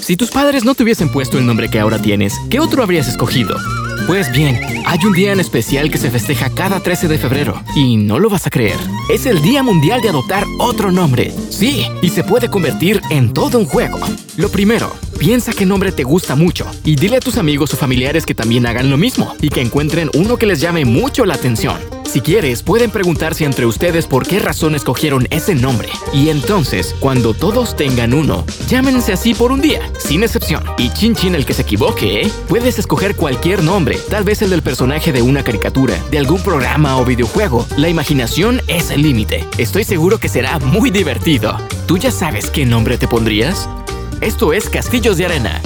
Si tus padres no te hubiesen puesto el nombre que ahora tienes, ¿qué otro habrías escogido? Pues bien, hay un día en especial que se festeja cada 13 de febrero, y no lo vas a creer. Es el Día Mundial de Adoptar otro nombre. Sí, y se puede convertir en todo un juego. Lo primero, piensa qué nombre te gusta mucho, y dile a tus amigos o familiares que también hagan lo mismo, y que encuentren uno que les llame mucho la atención. Si quieres, pueden preguntarse entre ustedes por qué razón escogieron ese nombre. Y entonces, cuando todos tengan uno, llámense así por un día, sin excepción. Y chin chin el que se equivoque, ¿eh? Puedes escoger cualquier nombre, tal vez el del personaje de una caricatura, de algún programa o videojuego. La imaginación es el límite. Estoy seguro que será muy divertido. ¿Tú ya sabes qué nombre te pondrías? Esto es Castillos de Arena,